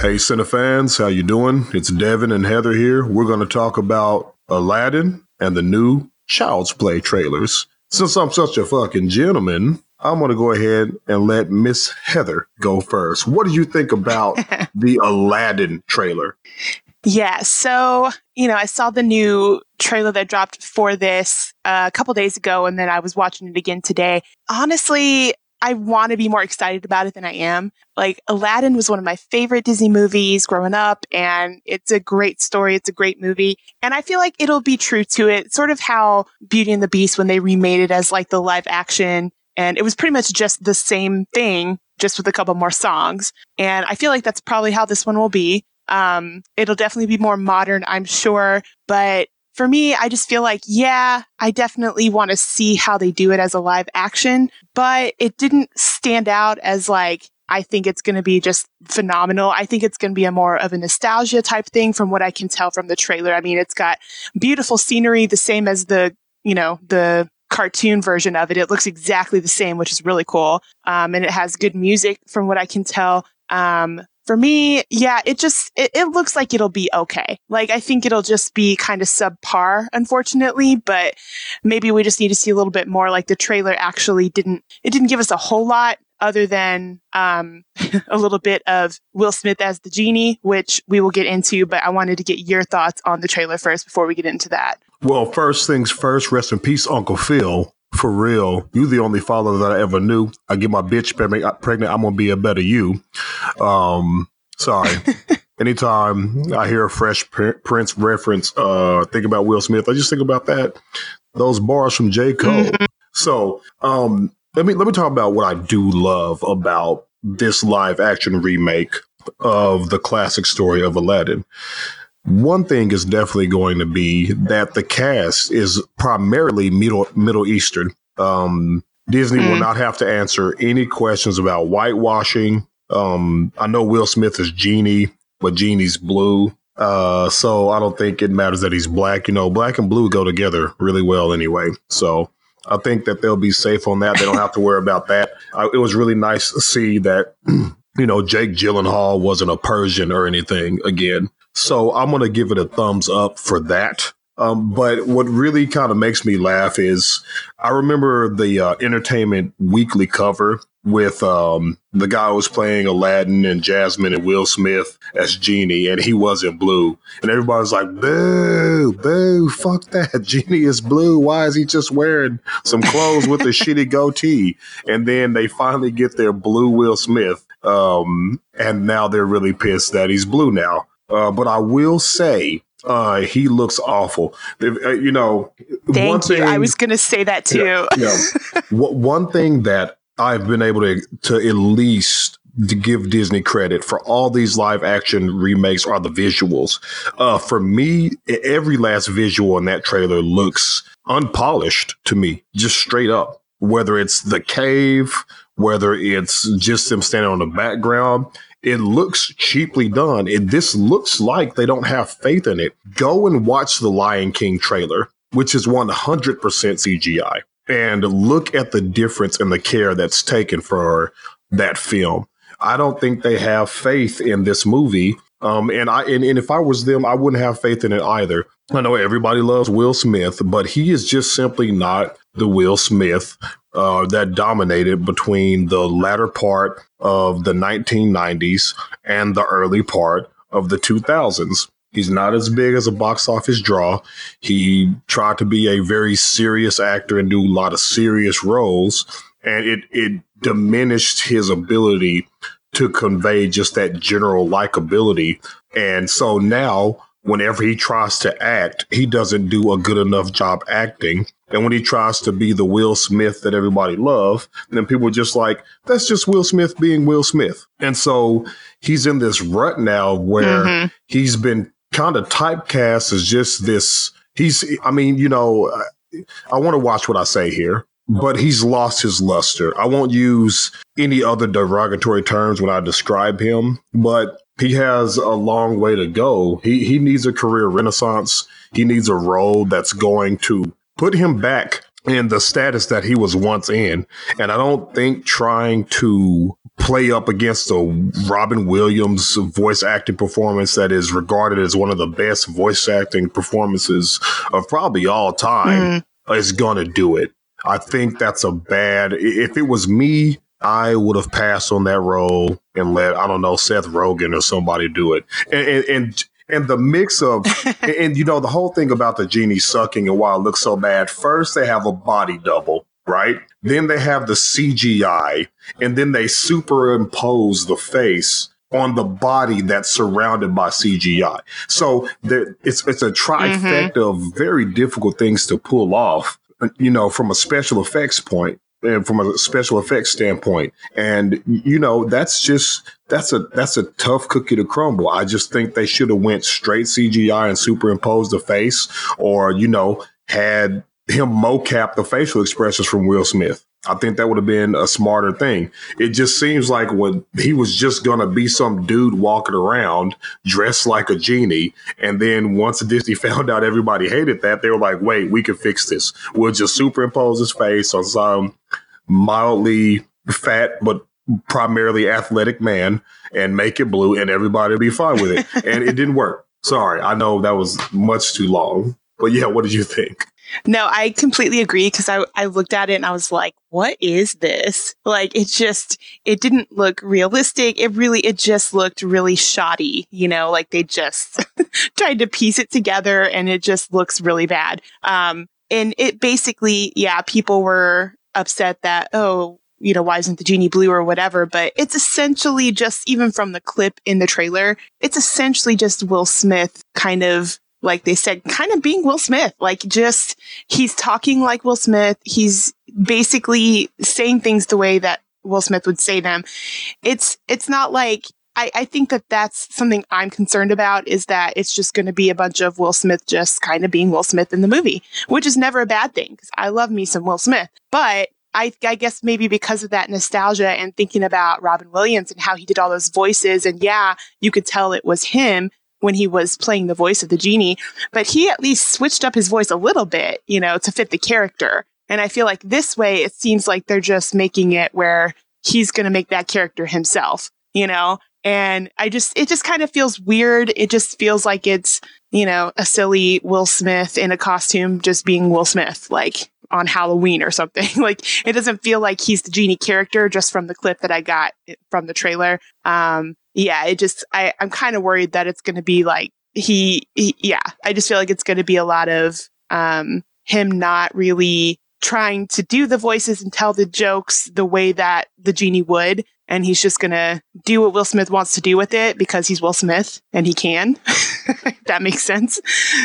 Hey, Cinefans, how you doing? It's Devin and Heather here. We're going to talk about Aladdin and the new Child's Play trailers. Since I'm such a fucking gentleman, I'm going to go ahead and let Miss Heather go first. What do you think about the Aladdin trailer? Yeah, so, you know, I saw the new trailer that dropped for this uh, a couple days ago, and then I was watching it again today. Honestly, I want to be more excited about it than I am. Like, Aladdin was one of my favorite Disney movies growing up, and it's a great story. It's a great movie. And I feel like it'll be true to it. Sort of how Beauty and the Beast, when they remade it as like the live action, and it was pretty much just the same thing, just with a couple more songs. And I feel like that's probably how this one will be. Um, it'll definitely be more modern, I'm sure, but for me, I just feel like, yeah, I definitely want to see how they do it as a live action, but it didn't stand out as like, I think it's going to be just phenomenal. I think it's going to be a more of a nostalgia type thing from what I can tell from the trailer. I mean, it's got beautiful scenery, the same as the, you know, the cartoon version of it. It looks exactly the same, which is really cool. Um, and it has good music from what I can tell. Um, for me, yeah, it just, it, it, looks like it'll be okay. Like, I think it'll just be kind of subpar, unfortunately, but maybe we just need to see a little bit more. Like the trailer actually didn't, it didn't give us a whole lot other than, um, a little bit of Will Smith as the genie, which we will get into, but I wanted to get your thoughts on the trailer first before we get into that. Well, first things first, rest in peace, Uncle Phil. For real, you the only father that I ever knew. I get my bitch pregnant, I'm gonna be a better you. Um, sorry. Anytime I hear a Fresh Prince reference, uh, think about Will Smith. I just think about that. Those bars from J. Cole. Mm-hmm. So, um, let me let me talk about what I do love about this live action remake of the classic story of Aladdin. One thing is definitely going to be that the cast is primarily Middle Middle Eastern. Um, Disney mm. will not have to answer any questions about whitewashing. Um, I know Will Smith is Genie, but Genie's blue. Uh, so I don't think it matters that he's black. You know, black and blue go together really well anyway. So I think that they'll be safe on that. They don't have to worry about that. I, it was really nice to see that, you know, Jake Gyllenhaal wasn't a Persian or anything again. So I'm going to give it a thumbs up for that. Um, but what really kind of makes me laugh is I remember the uh, Entertainment Weekly cover with um, the guy who was playing Aladdin and Jasmine and Will Smith as Genie, and he wasn't blue. And everybody's like, boo, boo, fuck that. Genie is blue. Why is he just wearing some clothes with a shitty goatee? And then they finally get their blue Will Smith. Um, and now they're really pissed that he's blue now. Uh, but I will say, uh, he looks awful. Uh, you know, Thank one thing, you. I was going to say that too. Yeah, yeah. one thing that I've been able to to at least to give Disney credit for all these live action remakes are the visuals. Uh, for me, every last visual in that trailer looks unpolished to me, just straight up. Whether it's the cave, whether it's just them standing on the background, it looks cheaply done. It, this looks like they don't have faith in it. Go and watch the Lion King trailer, which is 100% CGI, and look at the difference in the care that's taken for that film. I don't think they have faith in this movie. Um, and I and, and if I was them, I wouldn't have faith in it either. I know everybody loves Will Smith, but he is just simply not the Will Smith uh, that dominated between the latter part of the 1990s and the early part of the 2000s. He's not as big as a box office draw. He tried to be a very serious actor and do a lot of serious roles, and it it diminished his ability to convey just that general likability. And so now whenever he tries to act, he doesn't do a good enough job acting. And when he tries to be the Will Smith that everybody love, then people are just like, that's just Will Smith being Will Smith. And so he's in this rut now where mm-hmm. he's been kind of typecast as just this. He's, I mean, you know, I want to watch what I say here but he's lost his luster. I won't use any other derogatory terms when I describe him, but he has a long way to go. He he needs a career renaissance. He needs a role that's going to put him back in the status that he was once in. And I don't think trying to play up against a Robin Williams voice acting performance that is regarded as one of the best voice acting performances of probably all time mm. is going to do it. I think that's a bad. If it was me, I would have passed on that role and let I don't know Seth Rogen or somebody do it. And and and, and the mix of and, and you know the whole thing about the genie sucking and why it looks so bad. First, they have a body double, right? Then they have the CGI, and then they superimpose the face on the body that's surrounded by CGI. So there, it's it's a trifecta mm-hmm. of very difficult things to pull off. You know, from a special effects point, from a special effects standpoint. And you know, that's just that's a that's a tough cookie to crumble. I just think they should have went straight CGI and superimposed the face, or you know, had him mocap the facial expressions from Will Smith. I think that would have been a smarter thing. It just seems like when he was just going to be some dude walking around dressed like a genie. And then once Disney found out everybody hated that, they were like, wait, we can fix this. We'll just superimpose his face on some mildly fat, but primarily athletic man and make it blue and everybody will be fine with it. and it didn't work. Sorry. I know that was much too long. But yeah, what did you think? No, I completely agree because I, I looked at it and I was like, what is this? Like, it just, it didn't look realistic. It really, it just looked really shoddy, you know, like they just tried to piece it together and it just looks really bad. Um, and it basically, yeah, people were upset that, oh, you know, why isn't the genie blue or whatever? But it's essentially just, even from the clip in the trailer, it's essentially just Will Smith kind of like they said, kind of being Will Smith. Like just, he's talking like Will Smith. He's basically saying things the way that Will Smith would say them. It's, it's not like, I, I think that that's something I'm concerned about is that it's just going to be a bunch of Will Smith just kind of being Will Smith in the movie, which is never a bad thing because I love me some Will Smith. But I, I, guess maybe because of that nostalgia and thinking about Robin Williams and how he did all those voices, and yeah, you could tell it was him when he was playing the voice of the genie, but he at least switched up his voice a little bit, you know, to fit the character. And I feel like this way, it seems like they're just making it where he's going to make that character himself, you know? And I just, it just kind of feels weird. It just feels like it's, you know, a silly Will Smith in a costume just being Will Smith, like on Halloween or something. like it doesn't feel like he's the genie character just from the clip that I got from the trailer. Um, yeah, it just, I, I'm kind of worried that it's going to be like he, he, yeah, I just feel like it's going to be a lot of, um, him not really trying to do the voices and tell the jokes the way that the genie would. And he's just going to do what Will Smith wants to do with it because he's Will Smith and he can. that makes sense.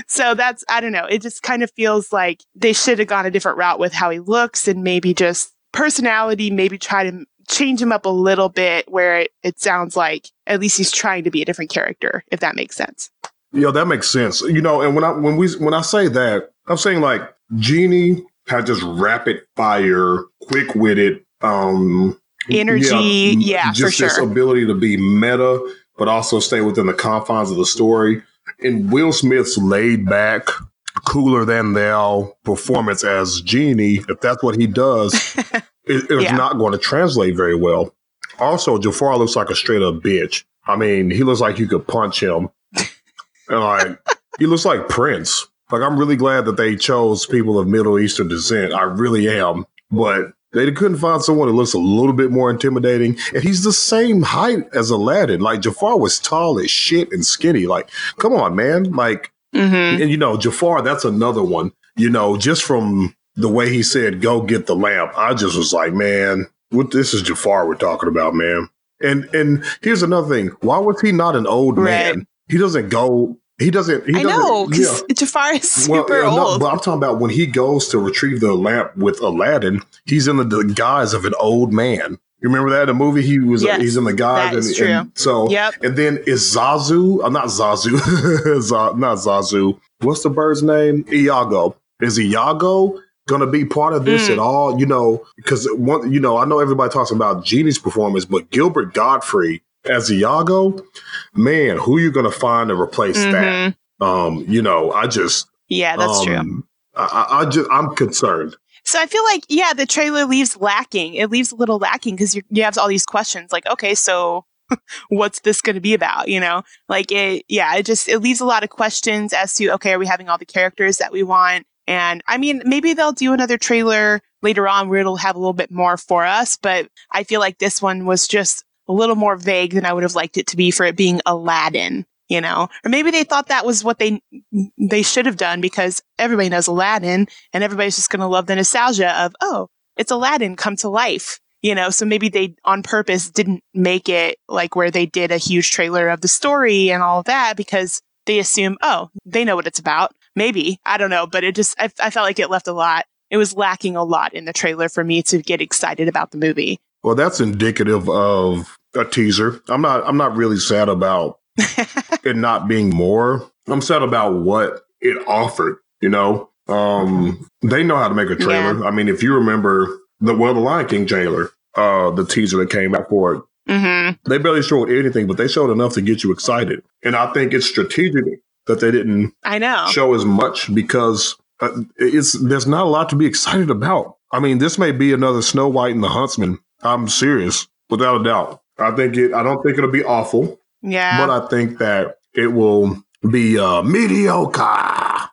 So that's, I don't know. It just kind of feels like they should have gone a different route with how he looks and maybe just personality, maybe try to change him up a little bit where it, it sounds like at least he's trying to be a different character, if that makes sense. Yeah, that makes sense. You know, and when I when we when I say that, I'm saying like Genie had just rapid fire, quick witted, um energy, yeah, yeah just this sure. ability to be meta, but also stay within the confines of the story. And Will Smith's laid back, cooler than thou performance as Genie, if that's what he does, it, it's yeah. not going to translate very well. Also, Jafar looks like a straight up bitch. I mean, he looks like you could punch him. and like, he looks like Prince. Like, I'm really glad that they chose people of Middle Eastern descent. I really am. But they couldn't find someone that looks a little bit more intimidating. And he's the same height as Aladdin. Like, Jafar was tall as shit and skinny. Like, come on, man. Like, mm-hmm. and you know, Jafar, that's another one. You know, just from the way he said, go get the lamp, I just was like, man, what this is Jafar we're talking about, man. And and here's another thing. Why was he not an old right. man? He doesn't go he doesn't. He I doesn't, know because yeah. Jafar is super well, old. But I'm talking about when he goes to retrieve the lamp with Aladdin. He's in the guise of an old man. You remember that in the movie? He was yes, he's in the guise, and, true. and, so yep. and then is Zazu? Uh, not Zazu, Z- not Zazu. What's the bird's name? Iago. Is Iago going to be part of this mm. at all? You know, because one, you know, I know everybody talks about Genie's performance, but Gilbert Gottfried as Iago, man, who are you going to find to replace mm-hmm. that? Um, you know, I just yeah, that's um, true. I, I just I'm concerned. So I feel like, yeah, the trailer leaves lacking. It leaves a little lacking because you, you have all these questions like, okay, so what's this going to be about? You know, like it, yeah, it just, it leaves a lot of questions as to, okay, are we having all the characters that we want? And I mean, maybe they'll do another trailer later on where it'll have a little bit more for us, but I feel like this one was just a little more vague than I would have liked it to be for it being Aladdin, you know? Or maybe they thought that was what they they should have done because everybody knows Aladdin and everybody's just going to love the nostalgia of, "Oh, it's Aladdin come to life." You know, so maybe they on purpose didn't make it like where they did a huge trailer of the story and all of that because they assume, "Oh, they know what it's about." Maybe. I don't know, but it just, I, I felt like it left a lot. It was lacking a lot in the trailer for me to get excited about the movie. Well, that's indicative of a teaser. I'm not, I'm not really sad about it not being more. I'm sad about what it offered, you know? Um, they know how to make a trailer. Yeah. I mean, if you remember the, well, the Lion King trailer, uh, the teaser that came out for it, Mm-hmm. They barely showed anything, but they showed enough to get you excited. And I think it's strategic that they didn't I know show as much because uh, it's there's not a lot to be excited about. I mean, this may be another Snow White and the Huntsman. I'm serious, without a doubt. I think it. I don't think it'll be awful. Yeah, but I think that it will be uh, mediocre.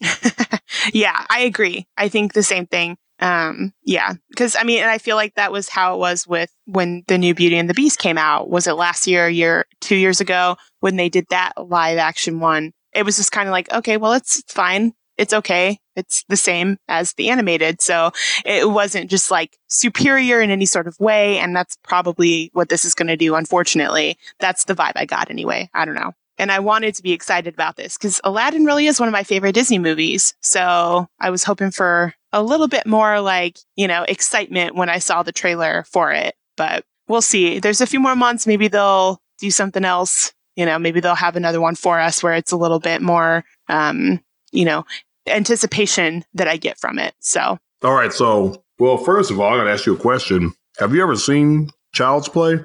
yeah, I agree. I think the same thing. Um, yeah, because I mean, and I feel like that was how it was with when the new Beauty and the Beast came out. Was it last year, a year, two years ago when they did that live action one? It was just kind of like, okay, well, it's, fine. It's okay. It's the same as the animated. So it wasn't just like superior in any sort of way. And that's probably what this is going to do. Unfortunately, that's the vibe I got anyway. I don't know. And I wanted to be excited about this because Aladdin really is one of my favorite Disney movies. So I was hoping for a little bit more like, you know, excitement when I saw the trailer for it. But we'll see. There's a few more months. Maybe they'll do something else. You know, maybe they'll have another one for us where it's a little bit more, um, you know, anticipation that I get from it. So, all right. So, well, first of all, I'm going to ask you a question. Have you ever seen Child's Play?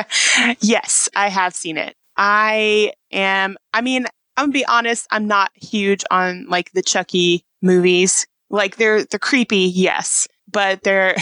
yes, I have seen it. I am, I mean, I'm gonna be honest, I'm not huge on like the Chucky movies like they're they're creepy, yes, but they're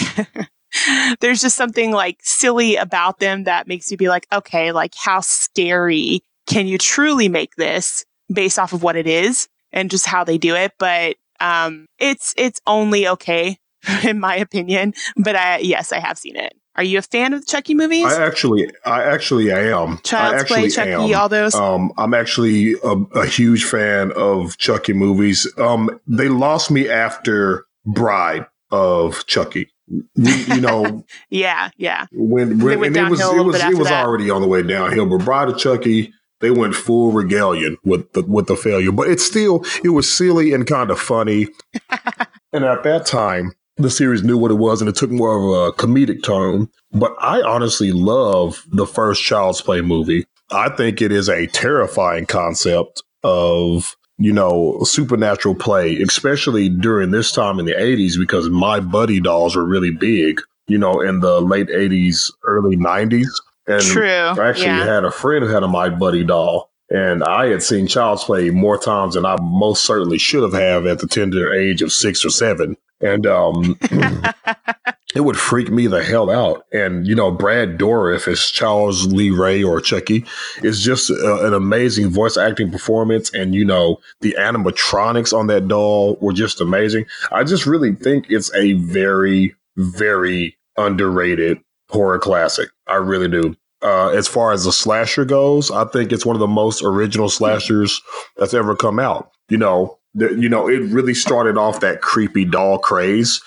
there's just something like silly about them that makes you be like, okay, like how scary can you truly make this based off of what it is and just how they do it? But um, it's it's only okay in my opinion. But I yes, I have seen it. Are you a fan of the Chucky movies? I actually, I actually am. Child's Play, Chucky, am. all those. Um, I'm actually a, a, huge fan of Chucky movies. Um, they lost me after Bride of Chucky. You, know, yeah, yeah. When when and it was it was it was already on the way downhill, but Bride of Chucky they went full regalia with the with the failure. But it's still it was silly and kind of funny. and at that time, the series knew what it was and it took more of a comedic tone. But I honestly love the first Child's Play movie. I think it is a terrifying concept of, you know, supernatural play, especially during this time in the 80s, because my buddy dolls were really big, you know, in the late 80s, early 90s. And True. I actually yeah. had a friend who had a My Buddy doll. And I had seen Child's Play more times than I most certainly should have have at the tender age of six or seven and um, it would freak me the hell out. And you know, Brad Dourif as Charles Lee Ray or Chucky is just a, an amazing voice acting performance, and you know, the animatronics on that doll were just amazing. I just really think it's a very, very underrated horror classic. I really do. Uh, as far as the slasher goes, I think it's one of the most original slashers that's ever come out. You know, the, you know, it really started off that creepy doll craze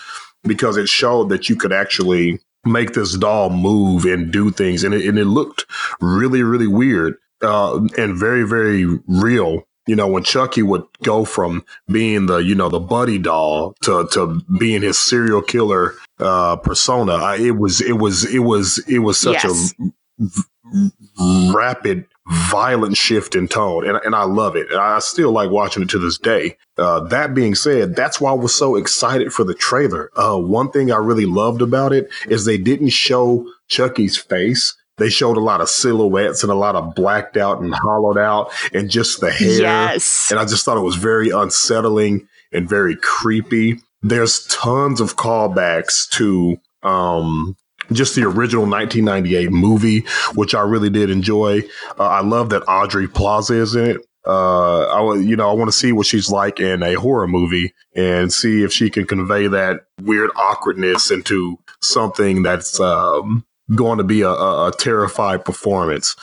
because it showed that you could actually make this doll move and do things, and it, and it looked really, really weird uh, and very, very real. You know, when Chucky would go from being the, you know, the buddy doll to to being his serial killer uh, persona, I, it was it was it was it was such yes. a rapid violent shift in tone, and, and I love it. I still like watching it to this day. Uh, that being said, that's why I was so excited for the trailer. Uh, one thing I really loved about it is they didn't show Chucky's face. They showed a lot of silhouettes and a lot of blacked out and hollowed out and just the hair. Yes. And I just thought it was very unsettling and very creepy. there's tons of callbacks to um, just the original 1998 movie, which I really did enjoy. Uh, I love that Aubrey Plaza is in it. Uh, I you know I want to see what she's like in a horror movie and see if she can convey that weird awkwardness into something that's um, going to be a, a, a terrified performance.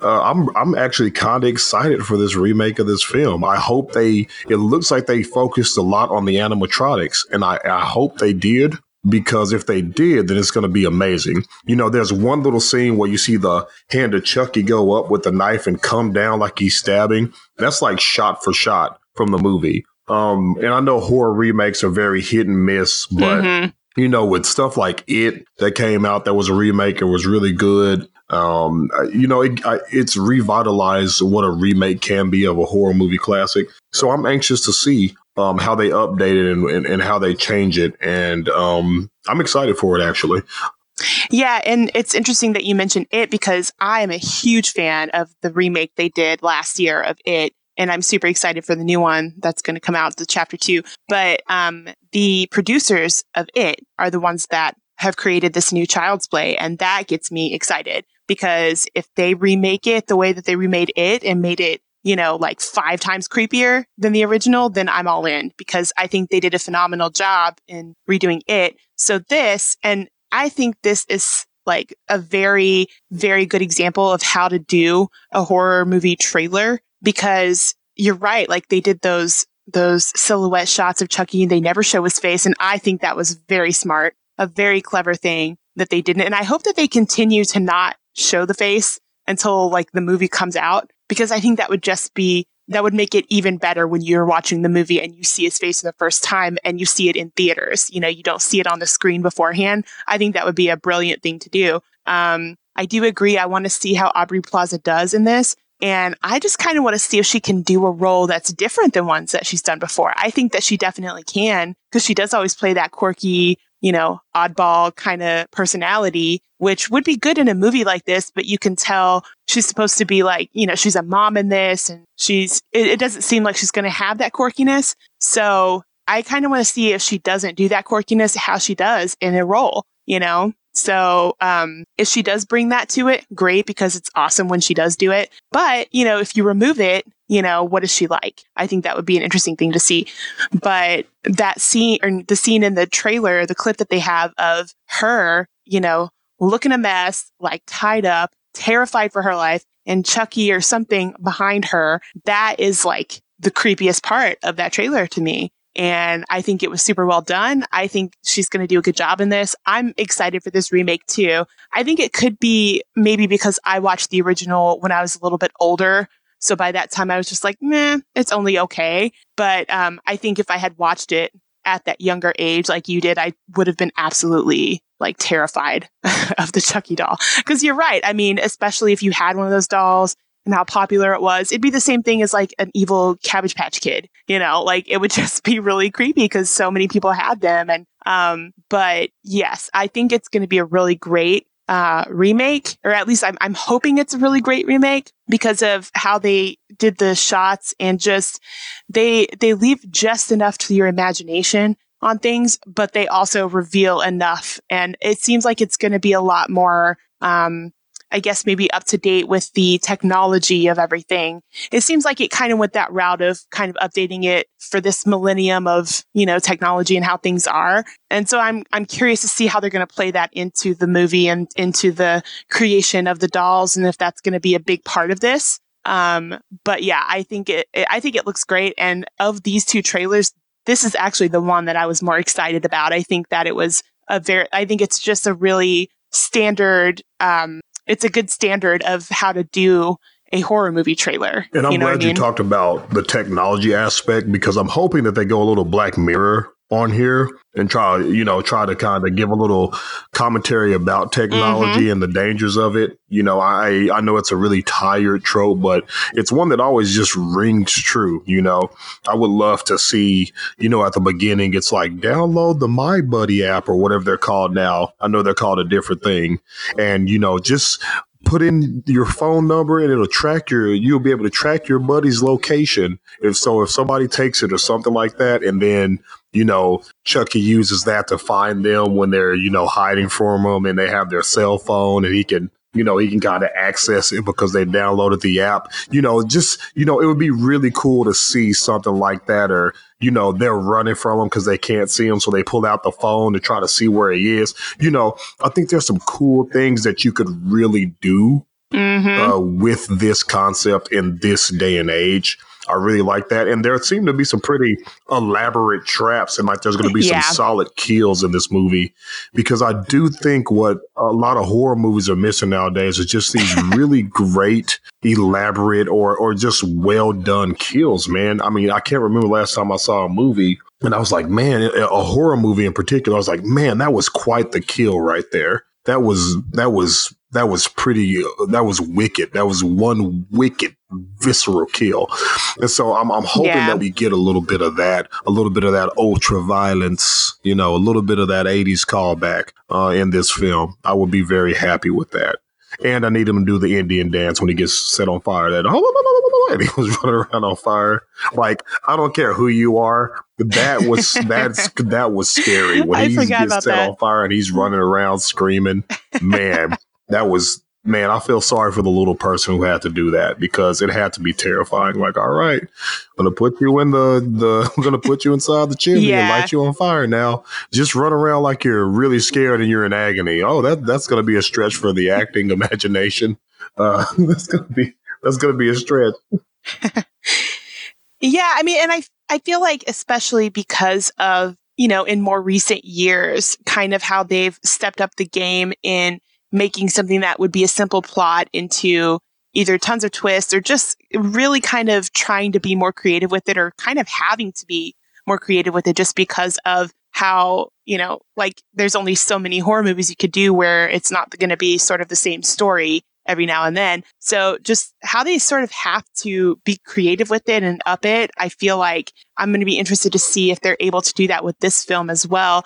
Uh, I'm I'm actually kind of excited for this remake of this film. I hope they. It looks like they focused a lot on the animatronics, and I, I hope they did because if they did, then it's going to be amazing. You know, there's one little scene where you see the hand of Chucky go up with the knife and come down like he's stabbing. That's like shot for shot from the movie. Um, and I know horror remakes are very hit and miss, but mm-hmm. you know, with stuff like it that came out that was a remake and was really good. Um, you know, it, it's revitalized what a remake can be of a horror movie classic. So I'm anxious to see um, how they update it and, and, and, how they change it. And um, I'm excited for it, actually. Yeah, and it's interesting that you mentioned it because I am a huge fan of the remake they did last year of it. And I'm super excited for the new one that's going to come out, the chapter two. But um, the producers of it are the ones that have created this new Child's Play. And that gets me excited because if they remake it the way that they remade it and made it you know, like five times creepier than the original, then I'm all in because I think they did a phenomenal job in redoing it. So this, and I think this is like a very, very good example of how to do a horror movie trailer because you're right. Like they did those, those silhouette shots of Chucky and they never show his face. And I think that was very smart, a very clever thing that they didn't. And I hope that they continue to not show the face until like the movie comes out because I think that would just be that would make it even better when you're watching the movie and you see his face for the first time and you see it in theaters. You know, you don't see it on the screen beforehand. I think that would be a brilliant thing to do. Um, I do agree. I want to see how Aubrey Plaza does in this. And I just kind of want to see if she can do a role that's different than ones that she's done before. I think that she definitely can because she does always play that quirky, you know, oddball kind of personality, which would be good in a movie like this, but you can tell she's supposed to be like, you know, she's a mom in this and she's, it, it doesn't seem like she's going to have that quirkiness. So I kind of want to see if she doesn't do that quirkiness, how she does in a role, you know? So, um, if she does bring that to it, great, because it's awesome when she does do it. But, you know, if you remove it, you know, what is she like? I think that would be an interesting thing to see. But that scene or the scene in the trailer, the clip that they have of her, you know, looking a mess, like tied up, terrified for her life, and Chucky or something behind her, that is like the creepiest part of that trailer to me. And I think it was super well done. I think she's going to do a good job in this. I'm excited for this remake too. I think it could be maybe because I watched the original when I was a little bit older. So by that time, I was just like, meh, it's only okay. But um, I think if I had watched it at that younger age, like you did, I would have been absolutely like terrified of the Chucky doll. Because you're right. I mean, especially if you had one of those dolls and how popular it was, it'd be the same thing as like an evil Cabbage Patch Kid. You know, like it would just be really creepy because so many people had them. And um, but yes, I think it's going to be a really great uh, remake, or at least I'm, I'm hoping it's a really great remake because of how they did the shots and just they they leave just enough to your imagination on things, but they also reveal enough. And it seems like it's going to be a lot more um, I guess maybe up to date with the technology of everything. It seems like it kind of went that route of kind of updating it for this millennium of, you know, technology and how things are. And so I'm, I'm curious to see how they're going to play that into the movie and into the creation of the dolls and if that's going to be a big part of this. Um, but yeah, I think it, I think it looks great. And of these two trailers, this is actually the one that I was more excited about. I think that it was a very, I think it's just a really standard, um, it's a good standard of how to do a horror movie trailer. And I'm you know glad I mean? you talked about the technology aspect because I'm hoping that they go a little Black Mirror on here and try, you know, try to kind of give a little commentary about technology mm-hmm. and the dangers of it. You know, I I know it's a really tired trope, but it's one that always just rings true. You know, I would love to see, you know, at the beginning, it's like download the My Buddy app or whatever they're called now. I know they're called a different thing, and you know, just put in your phone number and it'll track your you'll be able to track your buddy's location if so if somebody takes it or something like that. And then you know, Chucky uses that to find them when they're, you know, hiding from him and they have their cell phone and he can you know, he can kind of access it because they downloaded the app. You know, just, you know, it would be really cool to see something like that or, you know, they're running from him because they can't see him. So they pull out the phone to try to see where he is. You know, I think there's some cool things that you could really do mm-hmm. uh, with this concept in this day and age. I really like that. And there seem to be some pretty elaborate traps and like there's going to be yeah. some solid kills in this movie because I do think what a lot of horror movies are missing nowadays is just these really great, elaborate or, or just well done kills, man. I mean, I can't remember last time I saw a movie and I was like, man, a horror movie in particular, I was like, man, that was quite the kill right there. That was, that was that was pretty that was wicked. That was one wicked visceral kill. And so i'm, I'm hoping yeah. that we get a little bit of that a little bit of that ultra violence you know a little bit of that 80s callback uh, in this film. I would be very happy with that. And i need him to do the indian dance when he gets set on fire. That and he was running around on fire. Like i don't care who you are. That was that's that was scary. When he gets set that. on fire and he's running around screaming man that was man, I feel sorry for the little person who had to do that because it had to be terrifying. Like, all right, I'm gonna put you in the the I'm gonna put you inside the chimney yeah. and light you on fire. Now, just run around like you're really scared and you're in agony. Oh, that that's gonna be a stretch for the acting imagination. Uh, that's gonna be that's gonna be a stretch. yeah, I mean, and I I feel like especially because of you know in more recent years, kind of how they've stepped up the game in making something that would be a simple plot into either tons of twists or just really kind of trying to be more creative with it or kind of having to be more creative with it just because of how, you know, like there's only so many horror movies you could do where it's not going to be sort of the same story every now and then. So just how they sort of have to be creative with it and up it. I feel like I'm going to be interested to see if they're able to do that with this film as well.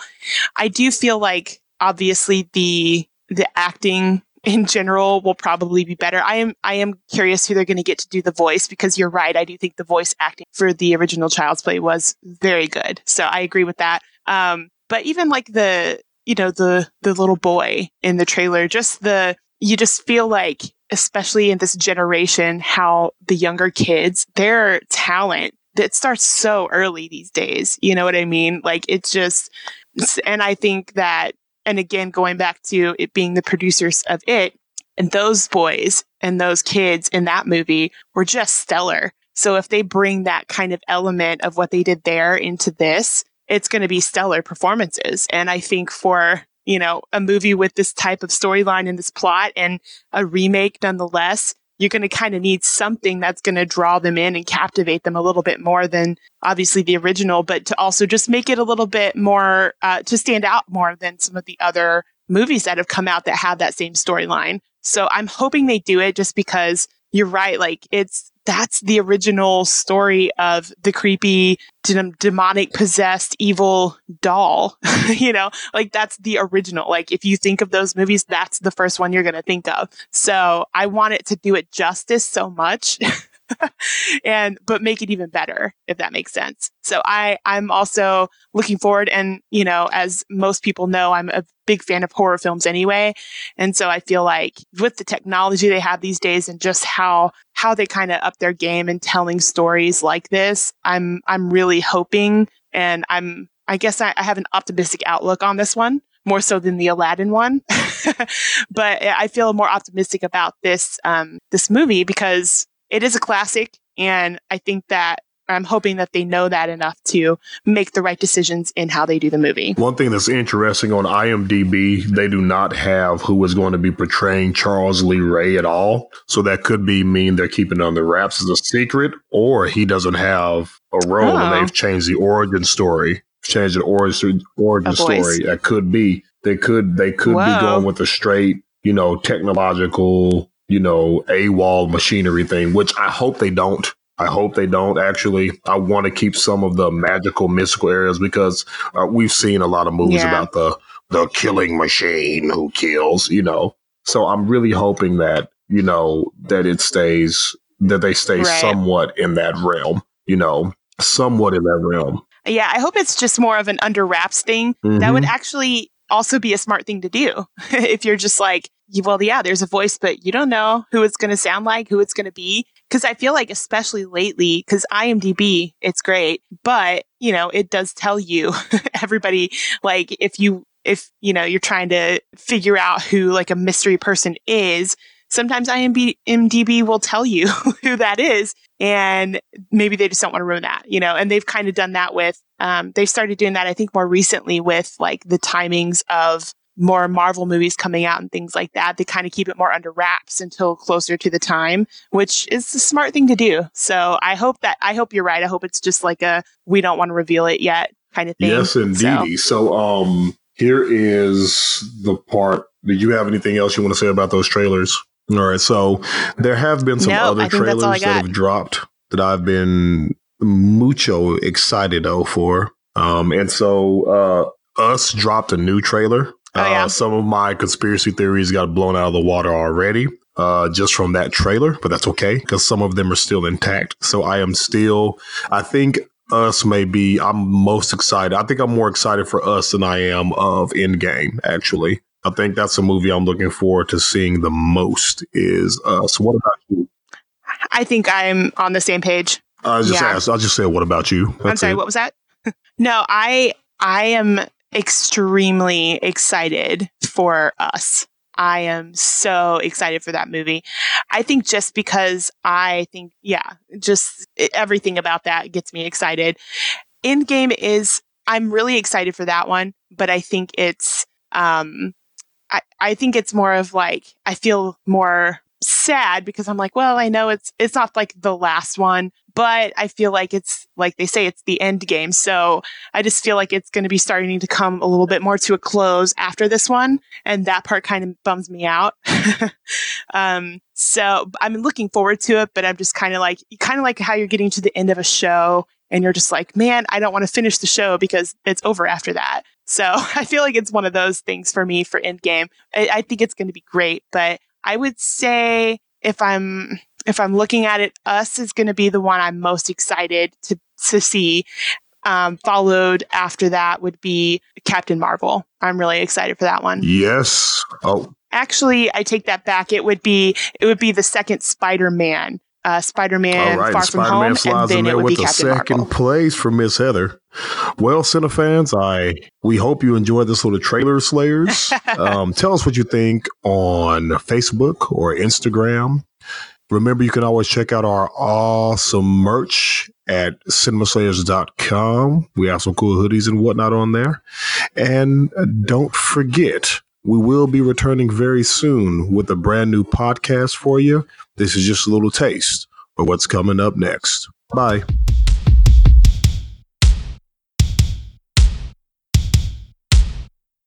I do feel like obviously the the acting in general will probably be better. I am I am curious who they're going to get to do the voice because you're right. I do think the voice acting for the original Child's Play was very good. So I agree with that. Um, but even like the you know the the little boy in the trailer, just the you just feel like especially in this generation how the younger kids their talent that starts so early these days. You know what I mean? Like it's just and I think that and again, going back to it being the producers of it, and those boys and those kids in that movie were just stellar. So if they bring that kind of element of what they did there into this, it's going to be stellar performances. And I think for, you know, a movie with this type of storyline and this plot and a remake nonetheless, you're going to kind of need something that's going to draw them in and captivate them a little bit more than obviously the original, but to also just make it a little bit more, uh, to stand out more than some of the other movies that have come out that have that same storyline. So I'm hoping they do it just because you're right. Like it's, that's the original story of the creepy, demonic possessed evil doll. you know, like that's the original. Like if you think of those movies, that's the first one you're going to think of. So I want it to do it justice so much. and but make it even better if that makes sense. So I I'm also looking forward and you know as most people know I'm a big fan of horror films anyway. And so I feel like with the technology they have these days and just how how they kind of up their game and telling stories like this, I'm I'm really hoping and I'm I guess I, I have an optimistic outlook on this one more so than the Aladdin one. but I feel more optimistic about this um, this movie because it is a classic. And I think that I'm hoping that they know that enough to make the right decisions in how they do the movie. One thing that's interesting on IMDb, they do not have who is going to be portraying Charles Lee Ray at all. So that could be mean they're keeping on the wraps as a secret, or he doesn't have a role oh. and they've oh. changed the origin story, changed the origin origin story. That could be. They could they could Whoa. be going with a straight, you know, technological you know, a wall machinery thing, which I hope they don't. I hope they don't actually. I want to keep some of the magical, mystical areas because uh, we've seen a lot of movies yeah. about the the killing machine who kills, you know. So I'm really hoping that you know that it stays that they stay right. somewhat in that realm, you know, somewhat in that realm. Yeah, I hope it's just more of an under wraps thing. Mm-hmm. That would mm-hmm. actually also be a smart thing to do. if you're just like, well, yeah, there's a voice, but you don't know who it's going to sound like, who it's going to be. Cause I feel like, especially lately, cause IMDb, it's great, but you know, it does tell you everybody, like if you, if, you know, you're trying to figure out who like a mystery person is, sometimes IMDb will tell you who that is. And maybe they just don't want to ruin that, you know, and they've kind of done that with, um, they started doing that, I think more recently with like the timings of more Marvel movies coming out and things like that. They kind of keep it more under wraps until closer to the time, which is the smart thing to do. So I hope that, I hope you're right. I hope it's just like a, we don't want to reveal it yet kind of thing. Yes, indeed. So, so um, here is the part. Did you have anything else you want to say about those trailers? All right. So there have been some other trailers that have dropped that I've been mucho excited for. Um, and so, uh, us dropped a new trailer. Oh, yeah. uh, some of my conspiracy theories got blown out of the water already, uh, just from that trailer, but that's okay because some of them are still intact. So I am still, I think us may be, I'm most excited. I think I'm more excited for us than I am of Endgame, actually. I think that's a movie I'm looking forward to seeing the most. Is uh, so. What about you? I think I'm on the same page. I just yeah. asked. I'll just say, what about you? That's I'm sorry. It. What was that? no, I I am extremely excited for us. I am so excited for that movie. I think just because I think, yeah, just everything about that gets me excited. Endgame is, I'm really excited for that one, but I think it's, um, I, I think it's more of like, I feel more sad because I'm like, well, I know it's, it's not like the last one, but I feel like it's like they say it's the end game. So I just feel like it's going to be starting to come a little bit more to a close after this one. And that part kind of bums me out. um, so I'm looking forward to it, but I'm just kind of like, kind of like how you're getting to the end of a show and you're just like, man, I don't want to finish the show because it's over after that. So I feel like it's one of those things for me for Endgame. I, I think it's going to be great, but I would say if I'm if I'm looking at it, Us is going to be the one I'm most excited to to see. Um, followed after that would be Captain Marvel. I'm really excited for that one. Yes. Oh, actually, I take that back. It would be it would be the second Spider Man uh, Spider-Man right, Far Spider-Man From Home, and then it would be Captain second Marvel. place for Miss Heather. Well, Cinefans, I we hope you enjoyed this little trailer Slayers. um, tell us what you think on Facebook or Instagram. Remember, you can always check out our awesome merch at cinemaslayers.com. We have some cool hoodies and whatnot on there. And uh, don't forget, we will be returning very soon with a brand new podcast for you. This is just a little taste of what's coming up next. Bye.